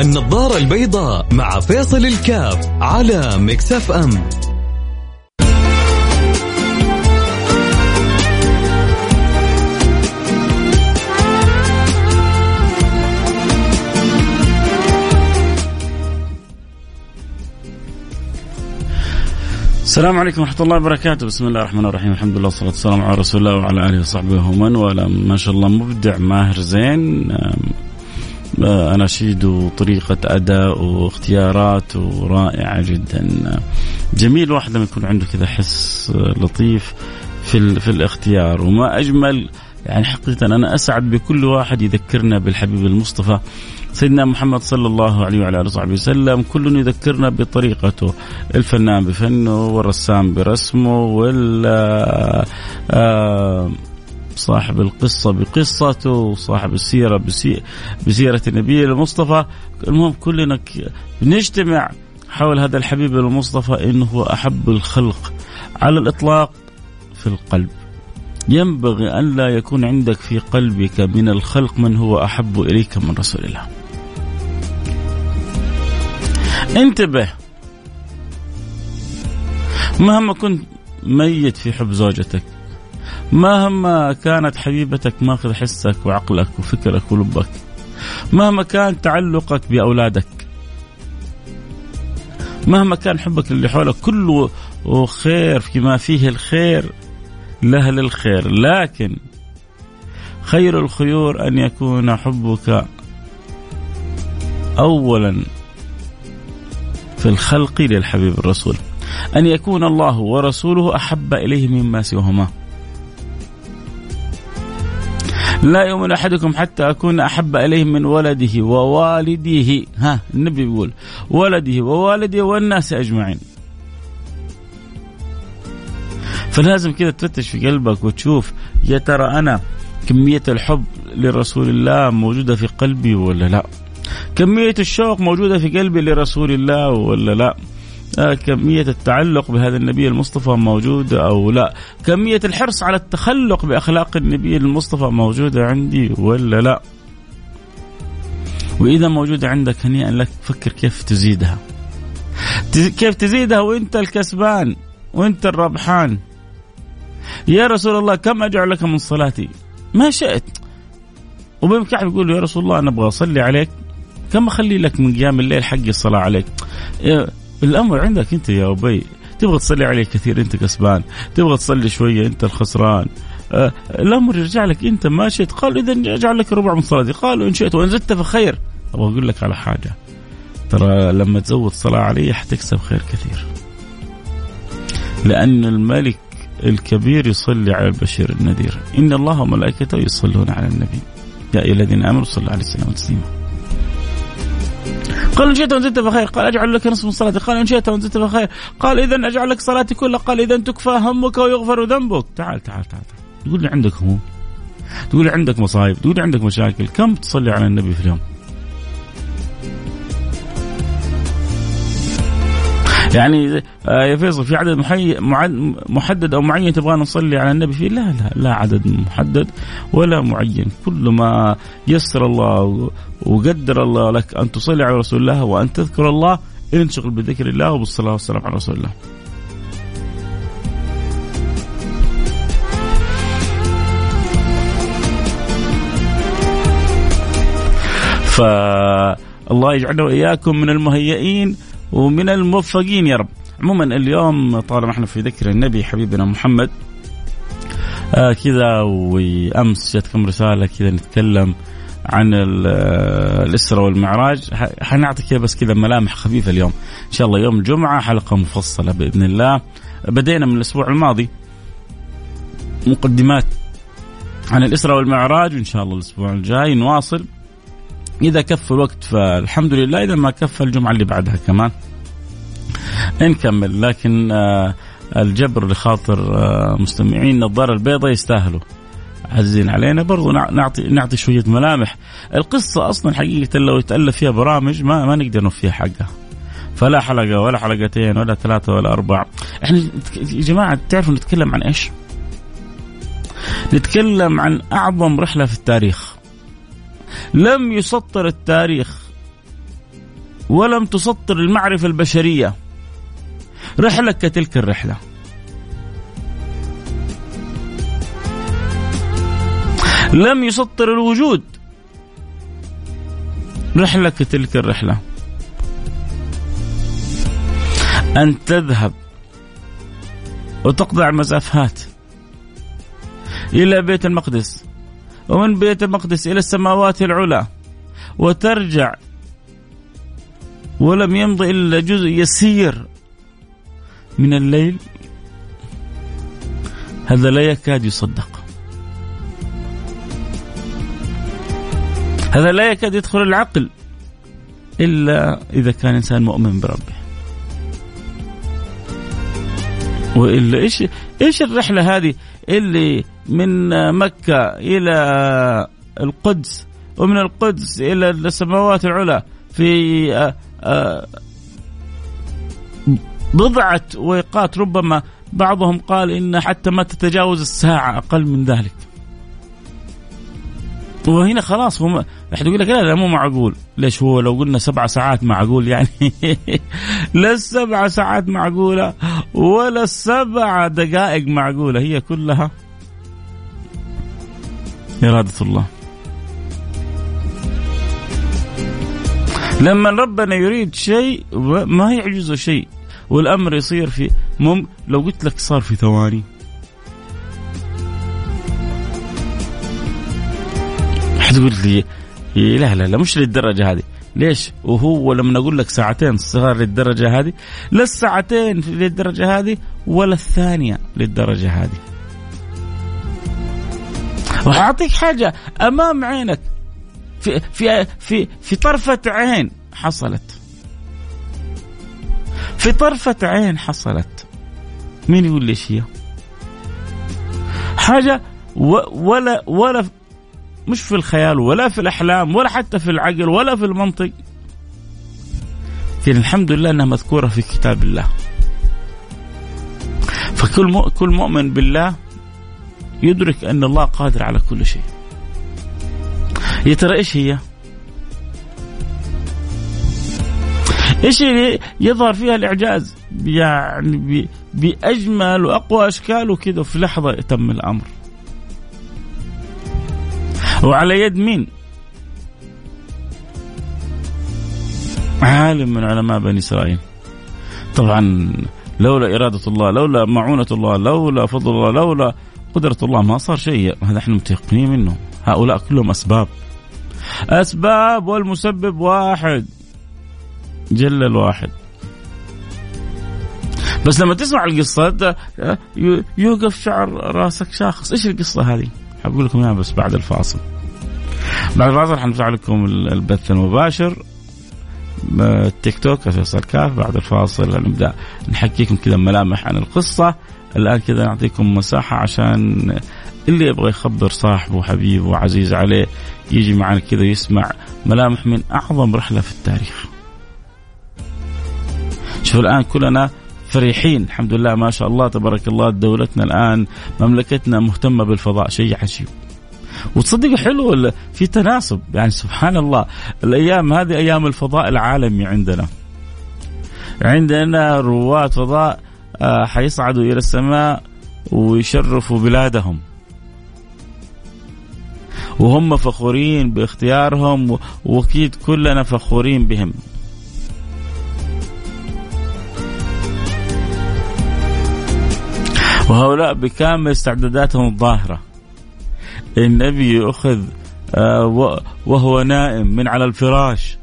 النظارة البيضاء مع فيصل الكاف على مكسف أم. السلام عليكم ورحمة الله وبركاته، بسم الله الرحمن الرحيم، الحمد لله والصلاة والسلام على رسول الله وعلى آله وصحبه ومن والاه، ما شاء الله مبدع ماهر زين. أناشيد وطريقة أداء واختيارات ورائعة جدا. جميل واحد لما يكون عنده كذا حس لطيف في, في الاختيار. وما أجمل يعني حقيقة أنا أسعد بكل واحد يذكرنا بالحبيب المصطفى سيدنا محمد صلى الله عليه وعلى آله وصحبه وسلم. كل يذكرنا بطريقته. الفنان بفنه والرسام برسمه وال آه صاحب القصة بقصته وصاحب السيرة بسيرة النبي المصطفى. المهم كلنا بنجتمع حول هذا الحبيب المصطفى إنه هو أحب الخلق. على الإطلاق في القلب. ينبغي أن لا يكون عندك في قلبك من الخلق من هو أحب إليك من رسول الله. انتبه. مهما كنت ميت في حب زوجتك مهما كانت حبيبتك ماخذ حسك وعقلك وفكرك ولبك مهما كان تعلقك بأولادك مهما كان حبك للي حولك كله خير فيما فيه الخير لأهل الخير لكن خير الخيور أن يكون حبك أولا في الخلق للحبيب الرسول. أن يكون الله ورسوله أحب إليه مما سواهما. لا يؤمن أحدكم حتى أكون أحب إليه من ولده ووالده. ها النبي بيقول ولده ووالده والناس أجمعين. فلازم كذا تفتش في قلبك وتشوف يا ترى أنا كمية الحب لرسول الله موجودة في قلبي ولا لا؟ كمية الشوق موجودة في قلبي لرسول الله ولا لا؟ كمية التعلق بهذا النبي المصطفى موجودة أو لا؟ كمية الحرص على التخلق بأخلاق النبي المصطفى موجودة عندي ولا لا؟ وإذا موجودة عندك هنيئا لك فكر كيف تزيدها. كيف تزيدها وأنت الكسبان وأنت الربحان. يا رسول الله كم أجعل لك من صلاتي؟ ما شئت. وابن كعب يقول يا رسول الله أنا أبغى أصلي عليك. كم أخلي لك من قيام الليل حقي الصلاة عليك؟ الأمر عندك أنت يا أبي. تبغى تصلي عليه كثير أنت كسبان. تبغى تصلي شوية أنت الخسران. آه الأمر يرجع لك أنت ما شئت. قال إذا اجعل لك ربع من صلاتي. قالوا إن شئت وان زدت فخير. أبغى أقول لك على حاجة. ترى لما تزود صلاه علي حتكسب خير كثير. لأن الملك الكبير يصلي على البشير النذير. إن الله وملائكته يصلون على النبي. يا أيها الذين آمنوا صلوا عليه وسلم. تسليما قال إن شئت وان زدت فخير. قال أجعل لك نصف من صلاتي. قال إن شئت وان زدت فخير. قال اذا أجعل لك صلاتي كلها. قال اذا تكفى همك ويغفر ذنبك. تعال تعال تعال, تعال. تقول لي عندك هموم؟ تقول لي عندك مصايب؟ تقول لي عندك مشاكل؟ كم تصلي على النبي في اليوم؟ يعني. آه، يا فيصل في عدد محي... محدد أو معين تبغى نصلي على النبي فيه؟ لا لا لا عدد محدد ولا معين. كل ما يسر الله وقدر الله لك أن تصلي على رسول الله وأن تذكر الله انشغل بذكر الله وبالصلاة والسلام على رسول الله. فالله يجعلنا وإياكم من المهيئين ومن الموفقين يا رب. عموما اليوم طالما إحنا في ذكر النبي حبيبنا محمد آه كذا وأمس جاتكم رسالة كذا نتكلم عن آه، الاسره والمعراج. حنعطي كذا بس كذا ملامح خفيفة اليوم. إن شاء الله يوم الجمعه حلقة مفصلة بإذن الله. بدينا من الأسبوع الماضي مقدمات عن الاسره والمعراج وإن شاء الله الأسبوع الجاي نواصل. إذا كف الوقت فالحمد لله إذا ما كف الجمعة اللي بعدها كمان نكمل. لكن آه، الجبر لخاطر آه، مستمعين النظاره البيضاء يستاهلوا. عزيزين علينا برضو نعطي نعطي شوية ملامح. القصة أصلا حقيقة لو يتألف فيها برامج ما ما نقدر نوفيها حقها. فلا حلقة ولا حلقتين ولا ثلاثة ولا أربع. إحنا يا جماعة تعرفوا نتكلم عن إيش؟ نتكلم عن أعظم رحلة في التاريخ. لم يسطر التاريخ ولم تسطر المعرفة البشرية. رحلة كتلك الرحلة. لم يسطر الوجود. رحلة كتلك الرحلة. أن تذهب وتقطع المسافات إلى بيت المقدس. ومن بيت المقدس إلى السماوات العلى وترجع ولم يمضي إلا جزء يسير من الليل هذا لا يكاد يصدق. هذا لا يكاد يدخل العقل إلا إذا كان إنسان مؤمن بربه. وإلا إيش إيش الرحلة هذه اللي من مكة إلى القدس ومن القدس إلى السماوات العلى في آه، آه، بضعة ويقات. ربما بعضهم قال إن حتى ما تتجاوز الساعة أقل من ذلك. وهنا خلاص هم احد يقول لك لا لا مو معقول. ليش هو لو قلنا سبع ساعات معقول يعني؟ لا السبع ساعات معقولة. ولا السبع دقائق معقولة هي كلها إرادة الله. لما ربنا يريد شيء ما يعجزه شيء والأمر يصير في مم لو قلت لك صار في ثواني. حتقول لي إيه، لا لا لا مش للدرجة هذه. ليش؟ وهو لما أقول لك ساعتين صار للدرجة هذه لا الساعتين للدرجة هذه ولا الثانية للدرجة هذه. وحاعطيك حاجة أمام عينك في في في في طرفة عين حصلت. في طرفة عين حصلت. مين يقول ليش هي؟ حاجة ولا ولا مش في الخيال ولا في الأحلام ولا حتى في العقل ولا في المنطق. لكن الحمد لله أنها مذكورة في كتاب الله. فكل كل مؤمن بالله يدرك أن الله قادر على كل شيء. يا ترى إيش هي؟ إيش اللي يظهر فيها الإعجاز؟ يعني بأجمل وأقوى اشكاله كذا في لحظة يتم الأمر. وعلى يد مين؟ عالم من علماء بني إسرائيل. طبعا لولا إرادة الله لولا معونة الله لولا فضل الله لولا قدرة الله ما صار شيء. هذا إحنا متيقنين منه. هؤلاء كلهم أسباب. أسباب والمسبب واحد. جل الواحد. بس لما تسمع القصة يوقف شعر راسك شاخص. إيش القصة هذه؟ حقول لكم إياها بس بعد الفاصل. بعد الفاصل حنفتح لكم البث المباشر. التيك توك فيصل كاف بعد الفاصل نبدأ نحكيكم كذا ملامح عن القصة. الآن كذا نعطيكم مساحة عشان اللي يبغى يخبر صاحبه وحبيبه وعزيز عليه يجي معنا كذا يسمع ملامح من أعظم رحلة في التاريخ. شوف الآن كلنا فرحين. الحمد لله ما شاء الله تبارك الله دولتنا الآن مملكتنا مهتمة بالفضاء. شيء عجيب. وتصدق حلو في تناسب يعني سبحان الله الأيام هذه أيام الفضاء العالمي عندنا. عندنا رواد فضاء آه، حيصعدوا إلى السماء ويشرفوا بلادهم. وهم فخورين باختيارهم وأكيد كلنا فخورين بهم. وهؤلاء بكامل استعداداتهم الظاهرة النبي يؤخذ آه، وهو نائم من على الفراش.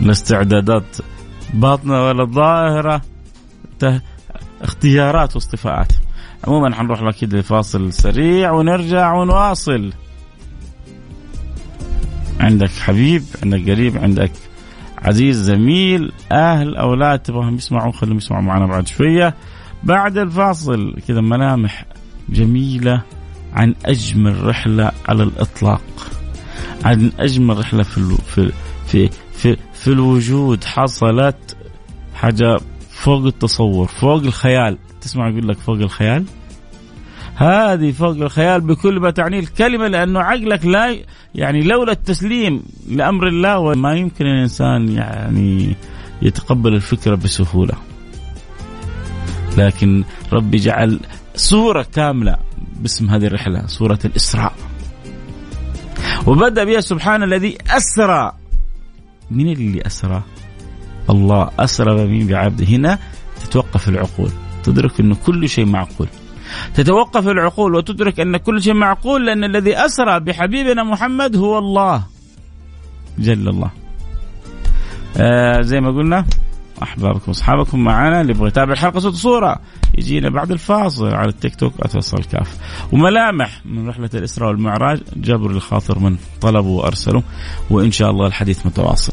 الاستعدادات باطنة ولا ظاهرة اختيارات واصطفاءات. عموما حنروح أكيد لفاصل سريع ونرجع ونواصل. عندك حبيب عندك قريب عندك عزيز زميل أهل أولاد تبغاهم يسمعوا خليهم يسمعوا معنا بعد شوية. بعد الفاصل كذا ملامح جميلة عن أجمل رحلة على الإطلاق. عن أجمل رحلة في ألو... في في في, في الوجود. حصلت حاجة فوق التصور فوق الخيال. تسمع يقول لك فوق الخيال؟ هذه فوق الخيال بكل ما تعنيه الكلمة لأنه عقلك لا يعني لولا التسليم لأمر الله وما يمكن الإنسان يعني يتقبل الفكرة بسهولة. لكن ربي جعل سورة كاملة باسم هذه الرحلة سورة الإسراء. وبدأ بها سبحان الذي أسرى. من اللي أسرى؟ الله. أسرى بمين بعبده. هنا تتوقف العقول. تدرك أنه كل شيء معقول. تتوقف العقول وتدرك أن كل شيء معقول لأن الذي أسرى بحبيبنا محمد هو الله. جل الله. آه زي ما قلنا أحبابكم وأصحابكم معنا. اللي يبغى يتابع الحلقة صوت صورة يجينا بعد الفاصل على التيك توك اتوصل كاف. وملامح من رحلة الإسراء والمعراج جبر الخاطر من طلبوا وأرسلوا. وإن شاء الله الحديث متواصل.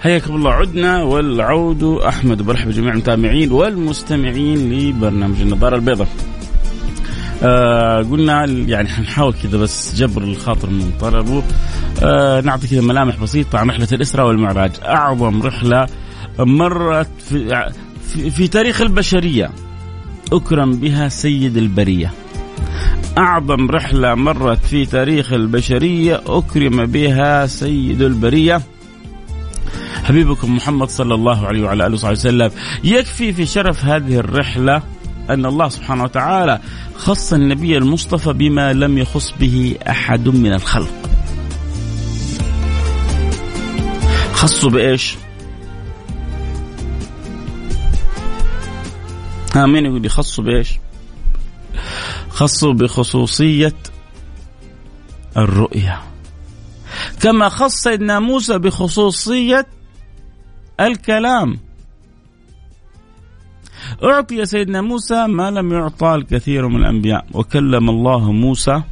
حياكم الله. عدنا والعود. أحمد برحب بجميع المتابعين والمستمعين لبرنامج النظارة البيضاء. آه قلنا يعني حنحاول كذا بس جبر الخاطر من طلبه آه نعطي كذا ملامح بسيطة عن رحلة الإسراء والمعراج. أعظم رحلة مرت في, في, في تاريخ البشرية. أكرم بها سيد البرية. أعظم رحلة مرت في تاريخ البشرية. أكرم بها سيد البرية. حبيبكم محمد صلى الله عليه وعلى آله وصحبه وسلم يكفي في شرف هذه الرحلة أن الله سبحانه وتعالى خص النبي المصطفى بما لم يخص به أحد من الخلق. خصوا بإيش؟ ها مين يقول لي خصوا بإيش؟ خصوا بخصوصية الرؤية. كما خص سيدنا موسى بخصوصية الكلام. أعطي سيدنا موسى ما لم يعطى الكثير من الأنبياء. وكلم الله موسى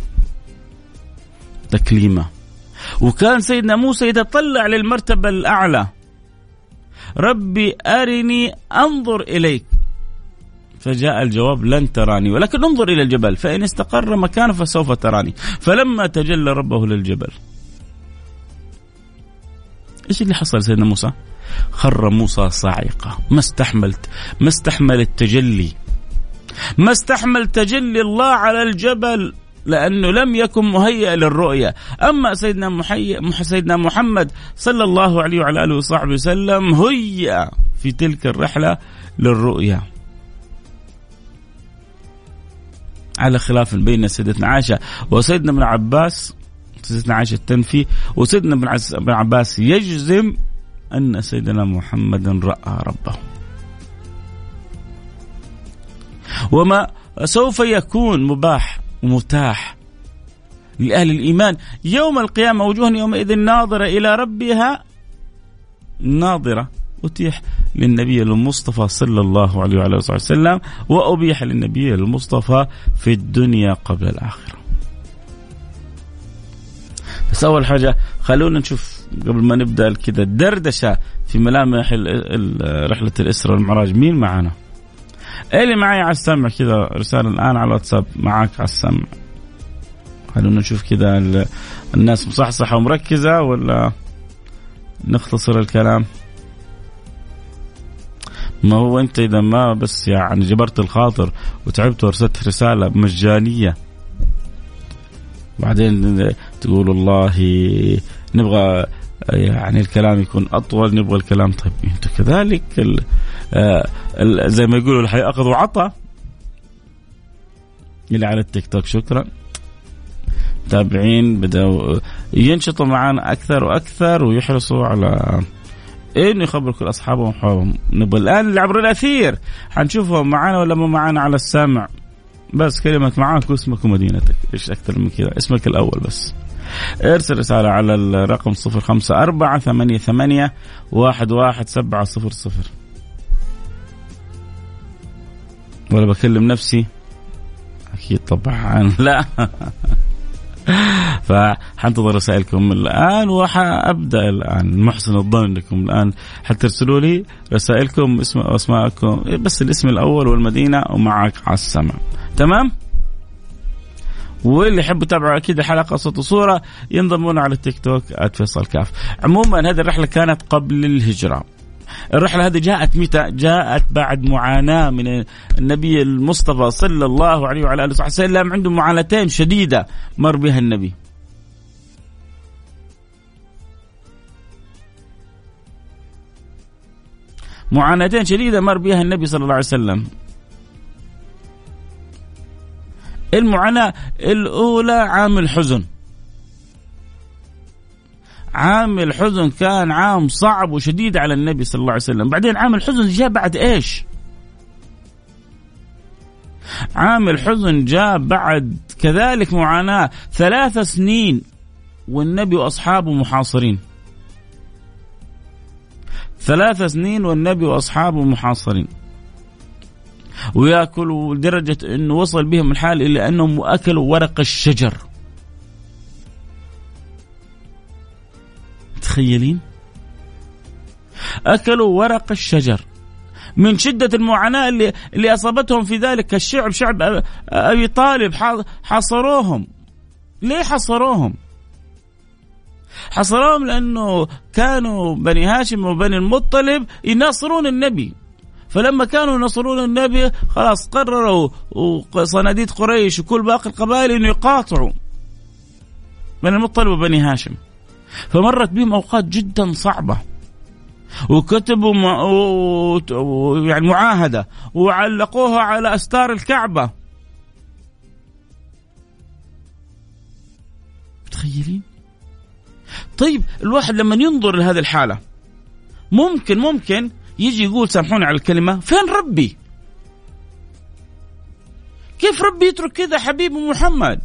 تكليما. وكان سيدنا موسى يتطلع للمرتبة الأعلى. ربي أرني أنظر إليك. فجاء الجواب لن تراني ولكن انظر إلى الجبل فإن استقر مكانه فسوف تراني. فلما تجلى ربه للجبل. إيش اللي حصل سيدنا موسى؟ خر موسى صاعقة ما استحملت ما استحمل التجلي. ما استحمل تجلي الله على الجبل لأنه لم يكن مهيئ للرؤية أما سيدنا, محي... سيدنا محمد صلى الله عليه وعلى آله وصحبه وسلم هيئ في تلك الرحلة للرؤية على خلاف بين سيدتنا عائشة وسيدنا ابن عباس سيدنا عائشة تنفي وسيدنا ابن عباس يجزم أن سيدنا محمدا رأى ربه. وما سوف يكون مباح ومتاح لأهل الإيمان يوم القيامة وجوه يومئذ ناظرة إلى ربها ناظرة أتيح للنبي المصطفى صلى الله عليه وعلى آله وسلم وأبيح للنبي المصطفى في الدنيا قبل الآخرة. بس أول حاجة خلونا نشوف قبل ما نبدأ كذا الدردشة في ملامح رحلة الإسرة والمعراج مين معنا اللي معي على السمع كذا رسالة الآن على الواتساب. معك على السمع. خلونا نشوف كذا الناس مصحصحة ومركزة ولا نختصر الكلام؟ ما هو أنت إذا ما بس يعني جبرت الخاطر وتعبت وأرسلت رسالة مجانية؟ بعدين تقول والله نبغى يعني الكلام يكون أطول نبغى الكلام طيب. أنتم كذلك ال آه، ال زي ما يقولوا الحياة أخذ وعطى. اللي على التيك توك شكرا. متابعين بدأوا ينشطوا معنا أكثر وأكثر ويحرصوا على إنه يخبروا كل اصحابهم وحبهم نبغى الآن اللي عبر الاثير حنشوفهم معانا ولا مو معانا على السامع بس كلمة معاك واسمك ومدينتك. إيش أكثر من كذا؟ اسمك الأول بس. ارسل رسالة على الرقم صفر خمسة أربعة ثمانية ثمانية واحد واحد سبعة صفر صفر. ولا بكلم نفسي. أكيد طبعا. لا. فحنتظر رسائلكم الآن وحأبدأ الآن. محسن الظن إنكم الآن حترسلوا لي رسائلكم اسم اسماءكم بس الاسم الأول والمدينة ومعك على السمع تمام؟ واللي يحب يتابعوا أكيد الحلقة صوت وصورة ينضمون على التيك توك @فيصل كاف. عموما هذه الرحلة كانت قبل الهجرة. الرحلة هذه جاءت متى؟ جاءت بعد معاناة من النبي المصطفى صلى الله عليه وعلى آله وسلم عنده معاناتين شديدة مر بها النبي معاناتين شديدة مر بها النبي صلى الله عليه وسلم المعاناة الأولى عام الحزن. عام الحزن كان عام صعب وشديد على النبي صلى الله عليه وسلم. بعدين عام الحزن جاء بعد إيش؟ عام الحزن جاء بعد كذلك معاناة ثلاث سنين والنبي وأصحابه محاصرين. ثلاث سنين والنبي وأصحابه محاصرين. وياكلوا لدرجة أنه وصل بهم الحال إلى أنهم أكلوا ورق الشجر. متخيلين أكلوا ورق الشجر. من شدة المعاناة اللي, اللي أصابتهم في ذلك الشعب شعب أبي طالب حاصروهم. ليه حصروهم حصروهم لأنه كانوا بني هاشم وبني المطلب يناصرون النبي. فلما كانوا ينصرون النبي خلاص قرروا صناديد قريش وكل باقي القبائل إنه يقاطعوا بني المطلب وبني هاشم. فمرت بهم أوقات جدا صعبة. وكتبوا يعني معاهدة وعلقوها على أستار الكعبة. متخيلين؟ طيب الواحد لما ينظر لهذه الحالة ممكن ممكن يجي يقول سامحوني على الكلمة فين ربي؟ كيف ربي يترك كذا حبيبي محمد؟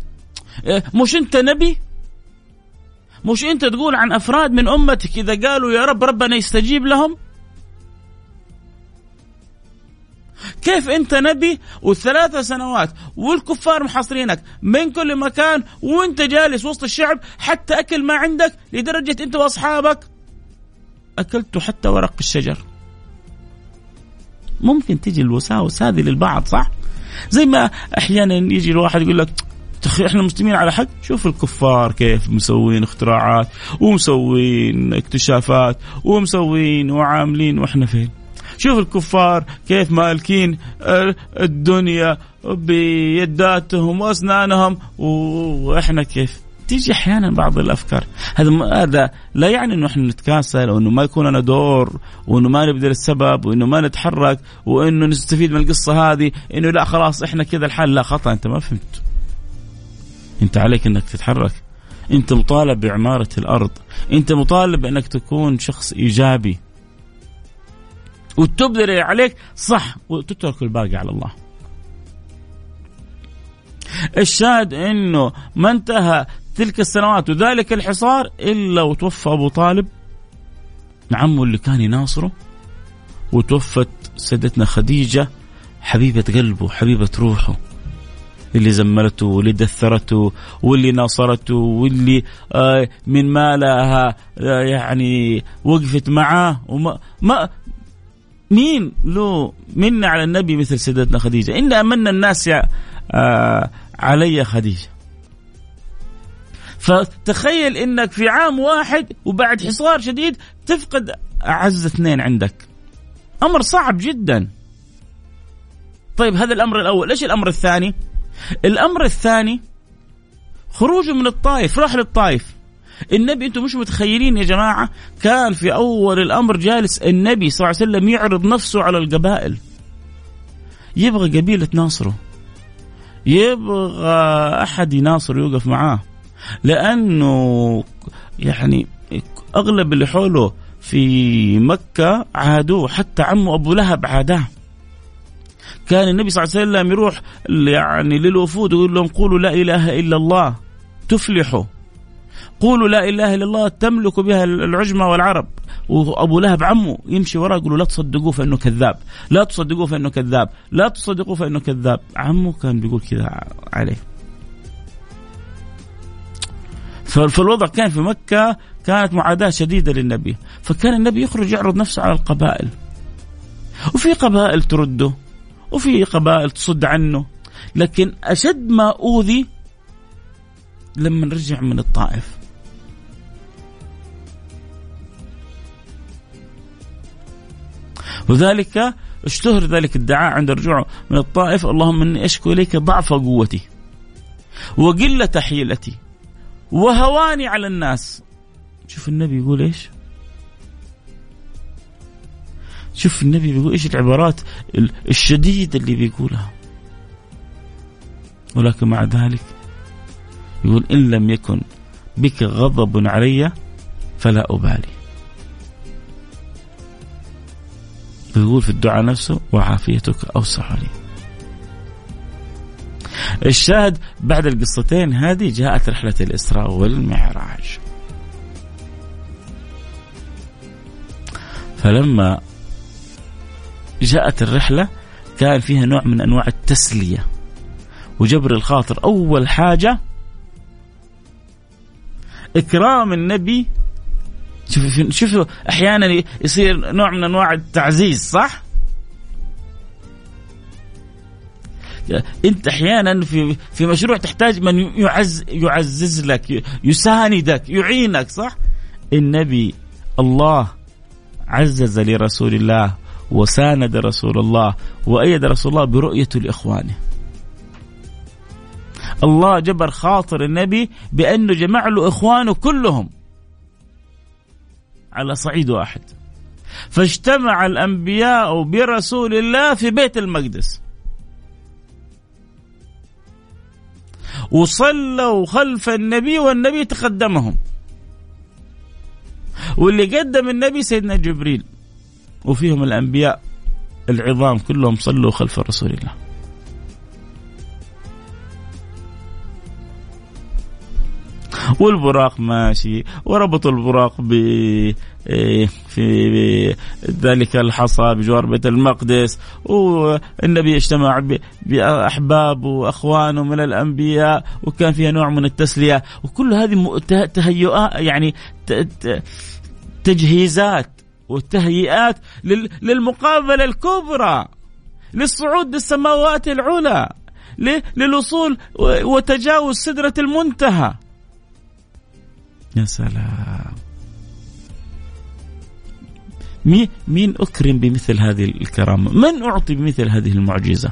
إيه، مش أنت نبي؟ مش أنت تقول عن أفراد من أمتك إذا قالوا يا رب ربنا يستجيب لهم كيف أنت نبي والثلاثة سنوات والكفار محاصرينك من كل مكان وأنت جالس وسط الشعب حتى أكل ما عندك لدرجة أنت وأصحابك اكلتوا حتى ورق الشجر ممكن تجي الوساوس هذه للبعض صح؟ زي ما أحيانا يجي الواحد يقول لك إحنا مسلمين على حق. شوف الكفار كيف مسوين اختراعات ومسوين اكتشافات ومسوين وعاملين وإحنا فين؟ شوف الكفار كيف مالكين الدنيا بيداتهم وأسنانهم وإحنا كيف؟ تيجي أحيانا بعض الأفكار. هذا هذا لا يعني إنه إحنا نتكاسل وإنه ما يكون لنا دور وإنه ما نبذل السبب وإنه ما نتحرك وإنه نستفيد من القصة هذه إنه لا خلاص إحنا كذا الحال. لا خطأ أنت ما فهمت. أنت عليك إنك تتحرك. أنت مطالب بعمارة الأرض. أنت مطالب إنك تكون شخص إيجابي. وتبذل عليك صح وتترك الباقي على الله. الشاهد إنه ما انتهى تلك السنوات وذلك الحصار إلا وتوفى أبو طالب عمه اللي كان يناصره وتوفت سيدتنا خديجة حبيبة قلبه حبيبة روحه اللي زملته واللي دثرته واللي ناصرته واللي آه، من مالها آه، يعني وقفت معاه وما ما مين له منا على النبي مثل سيدتنا خديجة؟ إن أمن الناس آه، علي خديجة. فتخيل إنك في عام واحد وبعد حصار شديد تفقد أعز اثنين عندك. أمر صعب جدا. طيب هذا الأمر الأول. إيش الأمر الثاني؟ الأمر الثاني خروجه من الطائف راح للطائف. النبي أنتم مش متخيلين يا جماعة؟ كان في أول الأمر جالس النبي صلى الله عليه وسلم يعرض نفسه على القبائل. يبغى قبيلة ناصره. يبغى أحد يناصر يوقف معاه. لأنه يعني أغلب اللي حوله في مكة عادوه حتى عمه أبو لهب عاداه. كان النبي صلى الله عليه وسلم يروح يعني للوفود ويقول لهم قولوا لا إله إلا الله تفلحوا. قولوا لا إله إلا الله تملك بها العجمة والعرب. وأبو لهب عمه يمشي وراه يقول لا تصدقوه فإنه كذاب لا تصدقوه فإنه كذاب لا تصدقوه فإنه كذاب. عمه كان بيقول كذا عليه. فالوضع كان في مكة كانت معاداة شديدة للنبي. فكان النبي يخرج يعرض نفسه على القبائل. وفي قبائل ترده وفي قبائل تصد عنه. لكن أشد ما أوذي لما رجع من الطائف. وذلك اشتهر ذلك الدعاء عند رجوعه من الطائف. اللهم إني أشكو إليك ضعف قوتي وقلة حيلتي. وهواني على الناس. شوف النبي يقول إيش؟ شوف النبي بيقول إيش العبارات الشديدة اللي بيقولها. ولكن مع ذلك يقول إن لم يكن بك غضب علي فلا أبالي. يقول في الدعاء نفسه وعافيتك أوسع لي. الشاهد بعد القصتين هذه جاءت رحلة الإسراء والمعراج فلما جاءت الرحلة كان فيها نوع من أنواع التسلية وجبر الخاطر أول حاجة إكرام النبي شوفوا شوفوا أحيانا يصير نوع من أنواع التعزيز صح؟ انت أحيانا في في مشروع تحتاج من يعز يعزز لك يساندك يعينك صح؟ النبي الله عزز لرسول الله وساند رسول الله وأيد رسول الله برؤيته لاخوانه الله جبر خاطر النبي بانه جمع له إخوانه كلهم على صعيد واحد. فاجتمع الأنبياء برسول الله في بيت المقدس. وصلوا خلف النبي والنبي تقدمهم. واللي قدم النبي سيدنا جبريل. وفيهم الأنبياء العظام كلهم صلوا خلف رسول الله. والبراق ماشي وربطوا البراق ب إيه، في ذلك الحصى بجوار بيت المقدس. والنبي اجتمع بأحباب وأخوانه من الأنبياء وكان فيها نوع من التسلية. وكل هذه تهيئات يعني تجهيزات وتهيئات للمقابلة الكبرى للصعود للسماوات العلى للوصول وتجاوز سدرة المنتهى. يا سلام. مين أكرم بمثل هذه الكرامة؟ من أعطي بمثل هذه المعجزة؟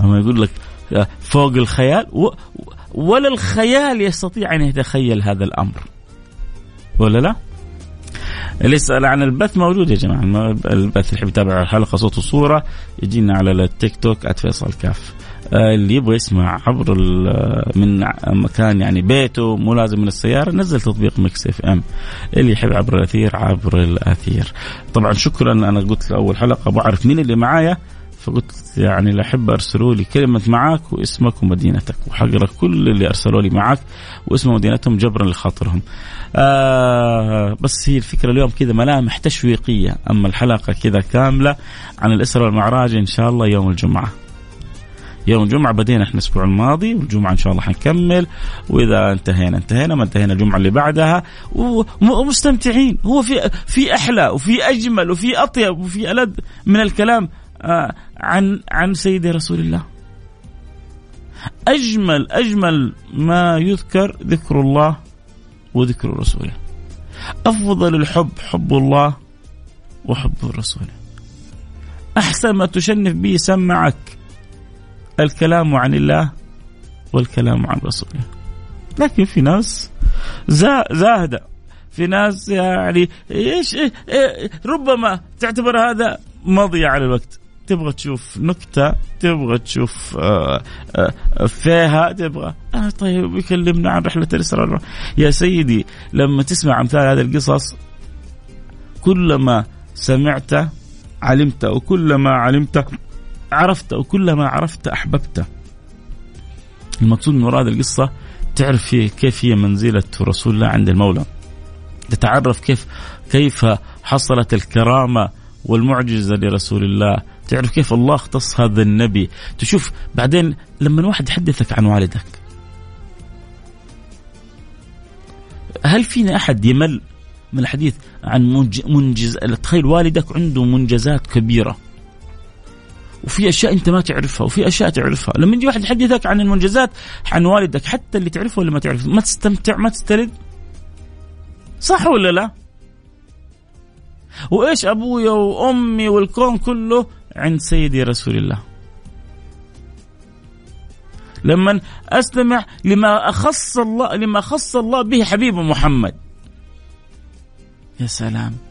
أما يقول لك آه، فوق الخيال ولا الخيال يستطيع أن يتخيل هذا الأمر. ولا لا؟ اللي يسأل عن البث موجود يا جماعة. البث اللي يحب يتابع الحلقة صوت وصورة. يجينا على التيك توك @فيصل كاف. اللي يبغى يسمع عبر من مكان يعني بيته مو لازم من السيارة نزل تطبيق Mix FM اللي يحب عبر الأثير عبر الأثير. طبعا شكرا أنا قلت أول حلقة بعرف مين اللي معايا فقلت يعني الأحبة أرسلوا لي كلمة معك واسمك ومدينتك وحقرأ كل اللي أرسلوا لي معك واسم مدينتهم جبرا لخاطرهم. آه بس هي الفكرة اليوم كذا ملامح تشويقية أما الحلقة كذا كاملة عن الإسرة والمعراج إن شاء الله يوم الجمعة. يوم الجمعة بدينا إحنا الأسبوع الماضي والجمعة إن شاء الله حنكمل. وإذا انتهينا انتهينا ما انتهينا الجمعة اللي بعدها. ومستمتعين. هو في في أحلى وفي أجمل وفي أطيب وفي ألذ من الكلام آه، عن عن سيدي رسول الله. أجمل أجمل ما يذكر ذكر الله وذكر رسوله. أفضل الحب حب الله وحب رسوله أحسن ما تشنف به سمعك الكلام عن الله والكلام عن رسوله. لكن في ناس زاهدة. في ناس يعني إيش إيه إيه ربما تعتبر هذا مضيع على الوقت. تبغى تشوف نكتة تبغى تشوف آه آه فيها تبغى. آه طيب يكلمنا عن رحلة الإسراء يا سيدي لما تسمع أمثال هذه القصص كلما سمعت علمت وكلما علمت عرفت وكلما عرفت أحببت المقصود من وراء هذه القصة تعرف كيف هي منزلة رسول الله عند المولى. تتعرف كيف كيف حصلت الكرامة والمعجزة لرسول الله. تعرف كيف الله اختص هذا النبي. تشوف بعدين لما واحد يحدثك عن والدك. هل فينا أحد يمل من الحديث عن منجز تخيل والدك عنده منجزات كبيرة. وفي أشياء أنت ما تعرفها وفي أشياء تعرفها. لما يجي واحد يحدثك عن المنجزات عن والدك حتى اللي تعرفه ولا ما تعرفه ما تستمتع ما تسترد؟ صح ولا لا؟ وإيش أبويا وأمي والكون كله عند سيدي رسول الله. لما استمع لما أخص الله لما خص الله به حبيبه محمد. يا سلام.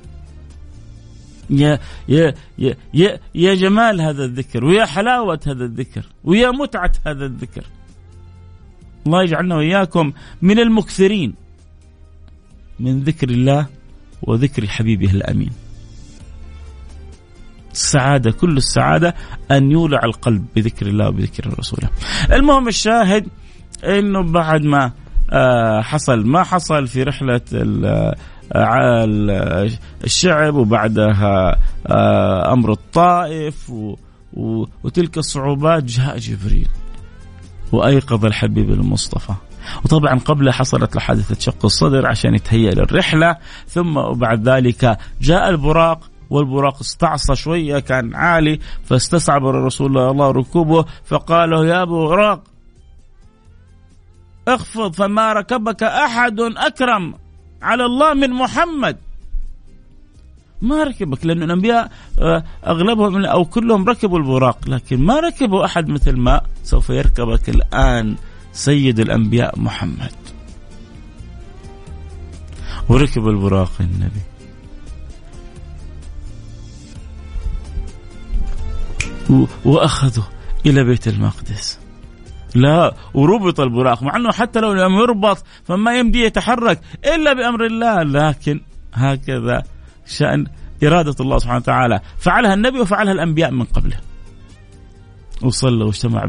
يا يا يا يا, يا جمال هذا الذكر ويا حلاوة هذا الذكر ويا متعة هذا الذكر. الله يجعلنا وإياكم من المكثرين من ذكر الله وذكر حبيبه الأمين. السعادة كل السعادة أن يولع القلب بذكر الله وبذكر رسوله. المهم الشاهد أنه بعد ما آه، حصل ما حصل في رحلة الشعب وبعدها آه، أمر الطائف وتلك الصعوبات جاء جبريل وأيقظ الحبيب المصطفى. وطبعا قبل حصلت له حادثه شق الصدر عشان يتهيأ للرحلة ثم بعد ذلك جاء البراق والبراق استعصى شوية كان عالي فاستصعب الرسول الله ركوبه فقال له يا براق اخفض فما ركبك أحد أكرم. على الله من محمد. ما ركبك لأن الأنبياء آه، أغلبهم أو كلهم ركبوا البراق لكن ما ركبوا أحد مثل ما سوف يركبك الآن سيد الأنبياء محمد. وركب البراق النبي. وأخذوا إلى بيت المقدس. لا وربط البراق مع إنه حتى لو لم يربط فما يمدي يتحرك إلا بأمر الله. لكن هكذا شأن إرادة الله سبحانه وتعالى. فعلها النبي وفعلها الأنبياء من قبله. وصلى واجتمع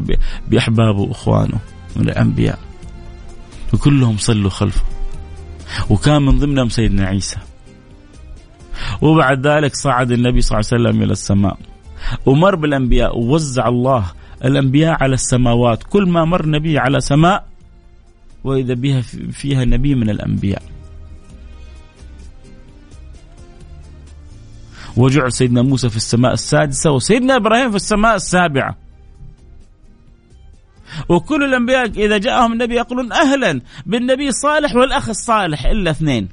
بأحبابه وإخوانه من الأنبياء. وكلهم صلوا خلفه. وكان من ضمنهم سيدنا عيسى. وبعد ذلك صعد النبي صلى الله عليه وسلم إلى السماء. ومر بالأنبياء ووزع الله الأنبياء على السماوات. كل ما مر نبي على سماء وإذا بها فيها نبي من الأنبياء. وجعل سيدنا موسى في السماء السادسة وسيدنا إبراهيم في السماء السابعة. وكل الأنبياء إذا جاءهم النبي يقولون أهلا بالنبي الصالح والأخ الصالح إلا اثنين.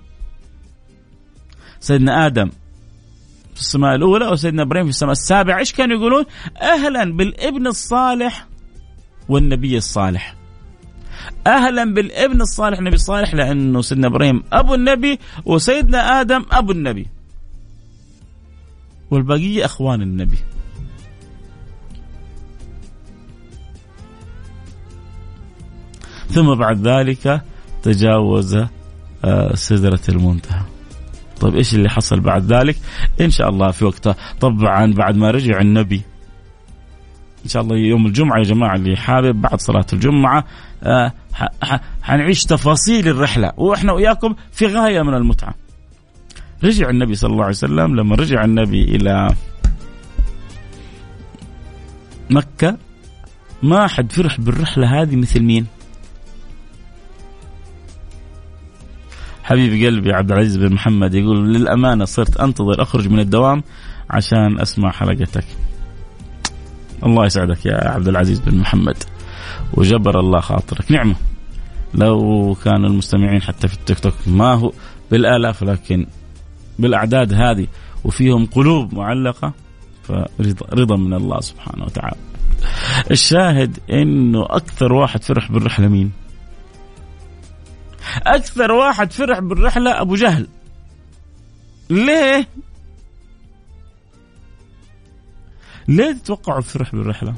سيدنا آدم في السماء الأولى وسيدنا إبراهيم في السماء السابعة إيش كانوا يقولون؟ أهلا بالابن الصالح والنبي الصالح. أهلا بالابن الصالح النبي الصالح لأنه سيدنا إبراهيم أبو النبي وسيدنا آدم أبو النبي. والبقية أخوان النبي. ثم بعد ذلك تجاوز آه، سدرة المنتهى. طيب إيش اللي حصل بعد ذلك إن شاء الله في وقتها طبعا بعد ما رجع النبي إن شاء الله يوم الجمعة يا جماعة اللي حابب بعد صلاة الجمعة آه حنعيش تفاصيل الرحلة وإحنا وياكم في غاية من المتعة. رجع النبي صلى الله عليه وسلم لما رجع النبي إلى مكة ما حد فرح بالرحلة هذه مثل مين؟ حبيبي قلبي عبد العزيز بن محمد يقول للأمانة صرت أنتظر أخرج من الدوام عشان أسمع حلقتك. الله يسعدك يا عبد العزيز بن محمد وجبر الله خاطرك نعمة لو كان المستمعين حتى في التيك توك ما هو بالآلاف لكن بالأعداد هذه وفيهم قلوب معلقة فرضا من الله سبحانه وتعالى. الشاهد إنه أكثر واحد فرح بالرحلة مين؟ أكثر واحد فرح بالرحلة أبو جهل. ليه؟ ليه تتوقعوا فرح بالرحلة؟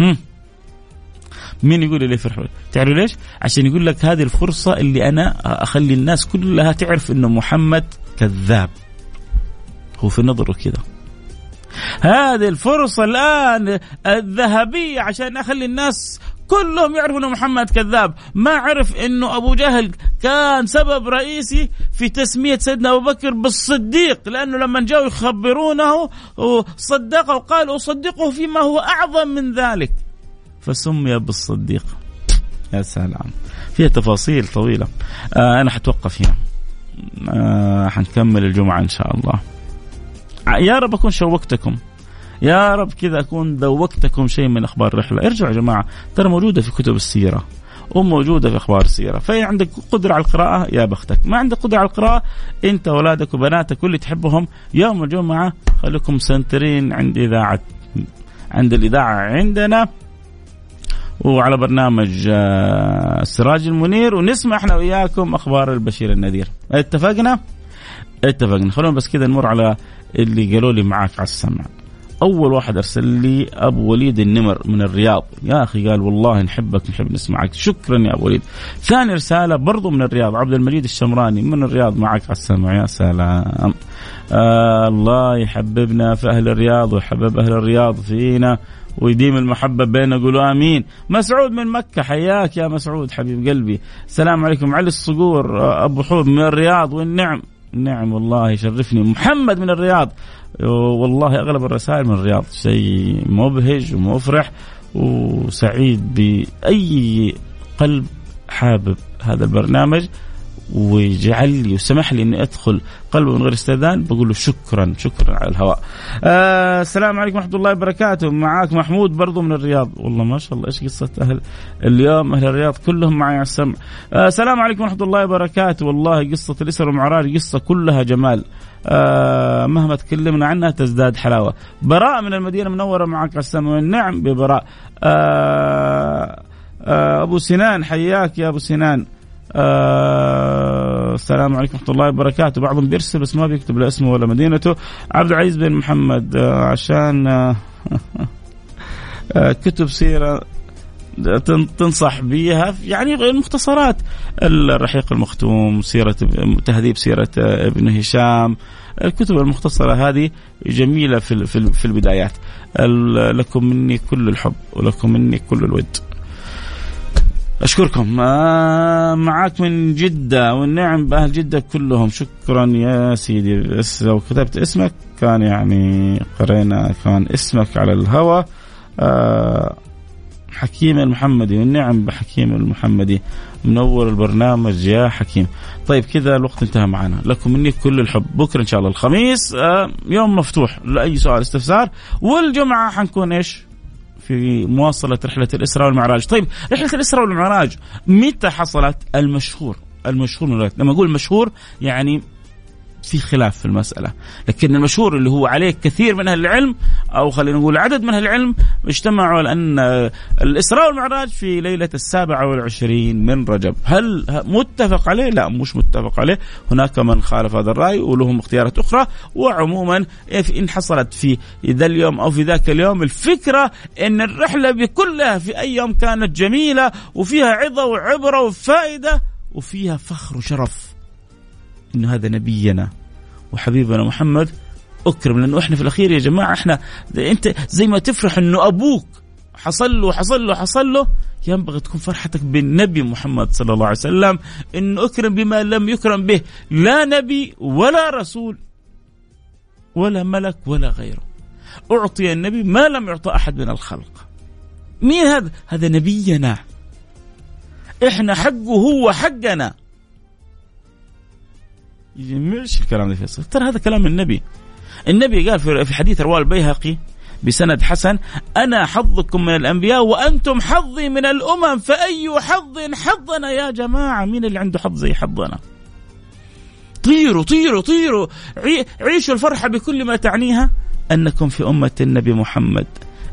هم مين يقول لي فرح تعرف ليش؟ عشان يقول لك هذه الفرصة اللي أنا أخلي الناس كلها تعرف أنه محمد كذاب هو في نظره كذا هذه الفرصة الآن الذهبية عشان أخلي الناس كلهم يعرفوا انه محمد كذاب. ما عرف إنه أبو جهل كان سبب رئيسي في تسمية سيدنا أبو بكر بالصديق لأنه لما جاءوا يخبرونه صدقه وقال أصدقه فيما هو أعظم من ذلك. فسمي بالصديق. يا سلام. فيها تفاصيل طويلة. آه أنا حتوقف هنا. آه حنكمل الجمعة إن شاء الله. يا رب أكون شوقتكم. يا رب كذا أكون ذوقتكم شيء من أخبار الرحلة. ارجعوا يا جماعة ترى موجودة في كتب السيرة وموجودة في أخبار السيرة. فإن عندك قدرة على القراءة يا بختك. ما عندك قدرة على القراءة أنت وأولادك وبناتك واللي تحبهم يوم الجمعة خليكم سنترين عند إذاعة عند الإذاعة عندنا. وعلى برنامج آه، السراج المنير ونسمع إحنا وياكم أخبار البشير النذير. اتفقنا؟ اتفقنا. خلونا بس كذا نمر على اللي قالوا لي معاك على السمع. أول واحد أرسل لي أبو وليد النمر من الرياض. يا أخي قال والله نحبك نحب نسمعك. شكرا يا أبو وليد. ثاني رسالة برضو من الرياض عبد المجيد الشمراني من الرياض معك على السمع. يا سلام. آه الله يحببنا في أهل الرياض ويحبب أهل الرياض فينا ويديم المحبة بيننا. قولوا آمين. مسعود من مكة حياك يا مسعود حبيب قلبي. السلام عليكم. علي الصقور أبو حوب من الرياض والنعم. نعم والله يشرفني. محمد من الرياض. والله أغلب الرسائل من الرياض. شيء مبهج ومفرح وسعيد بأي قلب حابب هذا البرنامج. ويجعل لي وسمح لي إني أدخل قلبه من غير استئذان بقول له شكرا شكرا على الهواء. آه السلام عليكم ورحمة الله وبركاته معاك محمود برضو من الرياض والله ما شاء الله إيش قصة أهل اليوم أهل الرياض كلهم معي على السمع. آه السلام عليكم ورحمة الله وبركاته والله قصة الاسره والمعراج قصة كلها جمال. آه مهما تكلمنا عنها تزداد حلاوة. براء من المدينة المنورة معك على السمع والنعم ببراء. آه آه أبو سنان حياك يا أبو سنان. آه السلام عليكم ورحمة الله وبركاته. بعضهم بيرسل بس ما بيكتب لا اسمه ولا مدينته. عبد العزيز بن محمد آه عشان آه آه كتب سيرة تنصح بها يعني المختصرات. الرحيق المختوم سيرة تهذيب سيرة ابن هشام. الكتب المختصرة هذه جميلة في في البدايات. لكم مني كل الحب ولكم مني كل الود. أشكركم. آه معاك من جدة والنعم بأهل جدة كلهم. شكرا يا سيدي. بس لو كتبت اسمك كان يعني قرينا كان اسمك على الهوى آه حكيم المحمدي والنعم بحكيم المحمدي. منور البرنامج يا حكيم. طيب كذا الوقت انتهى معنا. لكم مني كل الحب. بكرة إن شاء الله الخميس. آه يوم مفتوح لأي سؤال استفسار. والجمعة حنكون إيش؟ في مواصلة رحلة الإسراء والمعراج. طيب رحلة الإسراء والمعراج متى حصلت؟ المشهور المشهور لما أقول مشهور يعني في خلاف في المسألة. لكن المشهور اللي هو عليه كثير من أهل العلم أو خلينا نقول عدد من أهل العلم اجتمعوا لأن الإسراء والمعراج في ليلة السابعة والعشرين من رجب. هل متفق عليه؟ لا مش متفق عليه. هناك من خالف هذا الرأي ولهم اختيارات أخرى. وعموما إن حصلت في ذا اليوم أو في ذاك اليوم الفكرة أن الرحلة بكلها في أي يوم كانت جميلة وفيها عظة وعبرة وفائدة وفيها فخر وشرف. انه هذا نبينا وحبيبنا محمد. أكرم لأنه إحنا في الأخير يا جماعة إحنا أنت زي ما تفرح إنه أبوك حصل له حصل له حصل له ينبغي تكون فرحتك بالنبي محمد صلى الله عليه وسلم. انه أكرم بما لم يكرم به لا نبي ولا رسول ولا ملك ولا غيره. أعطي النبي ما لم يعطى أحد من الخلق. مين هذا؟ هذا نبينا. إحنا حقه هو حقنا. مش الكلام ده فيصل. ترى هذا كلام النبي. النبي قال في حديث رواه البيهقي بسند حسن أنا حظكم من الأنبياء وأنتم حظي من الأمم فأي حظ حظنا يا جماعة؟ مين اللي عنده حظ زي حظنا؟ طيروا طيروا طيروا. عيشوا الفرحة بكل ما تعنيها. أنكم في أمة النبي محمد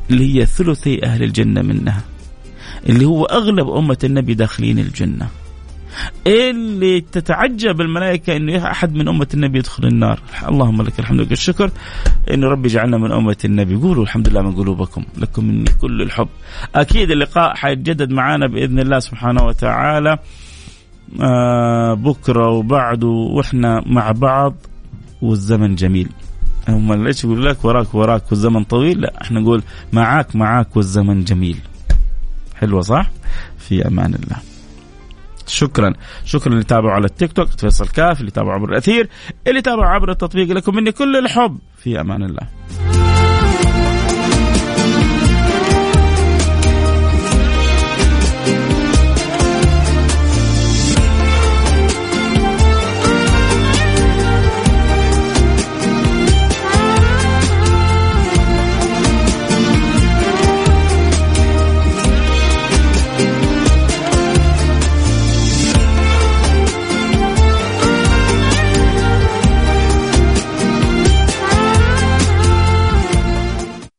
اللي هي ثلثي أهل الجنة منها اللي هو أغلب أمة النبي داخلين الجنة. اللي تتعجب الملائكة أنه أحد من أمة النبي يدخل النار. اللهم لك الحمد والشكر أن ربي جعلنا من أمة النبي. قولوا الحمد لله من قلوبكم. لكم مني كل الحب. أكيد اللقاء حيتجدد معنا بإذن الله سبحانه وتعالى. آه بكرة وبعده وإحنا مع بعض والزمن جميل. هم ليش يقول لك وراك وراك والزمن طويل؟ لا إحنا نقول معاك معاك والزمن جميل. حلوة صح؟ في أمان الله. شكرا. شكرا اللي تابعوا على التيك توك فيصل كاف اللي تابعوا عبر الأثير اللي تابعوا عبر التطبيق. لكم مني كل الحب. في أمان الله.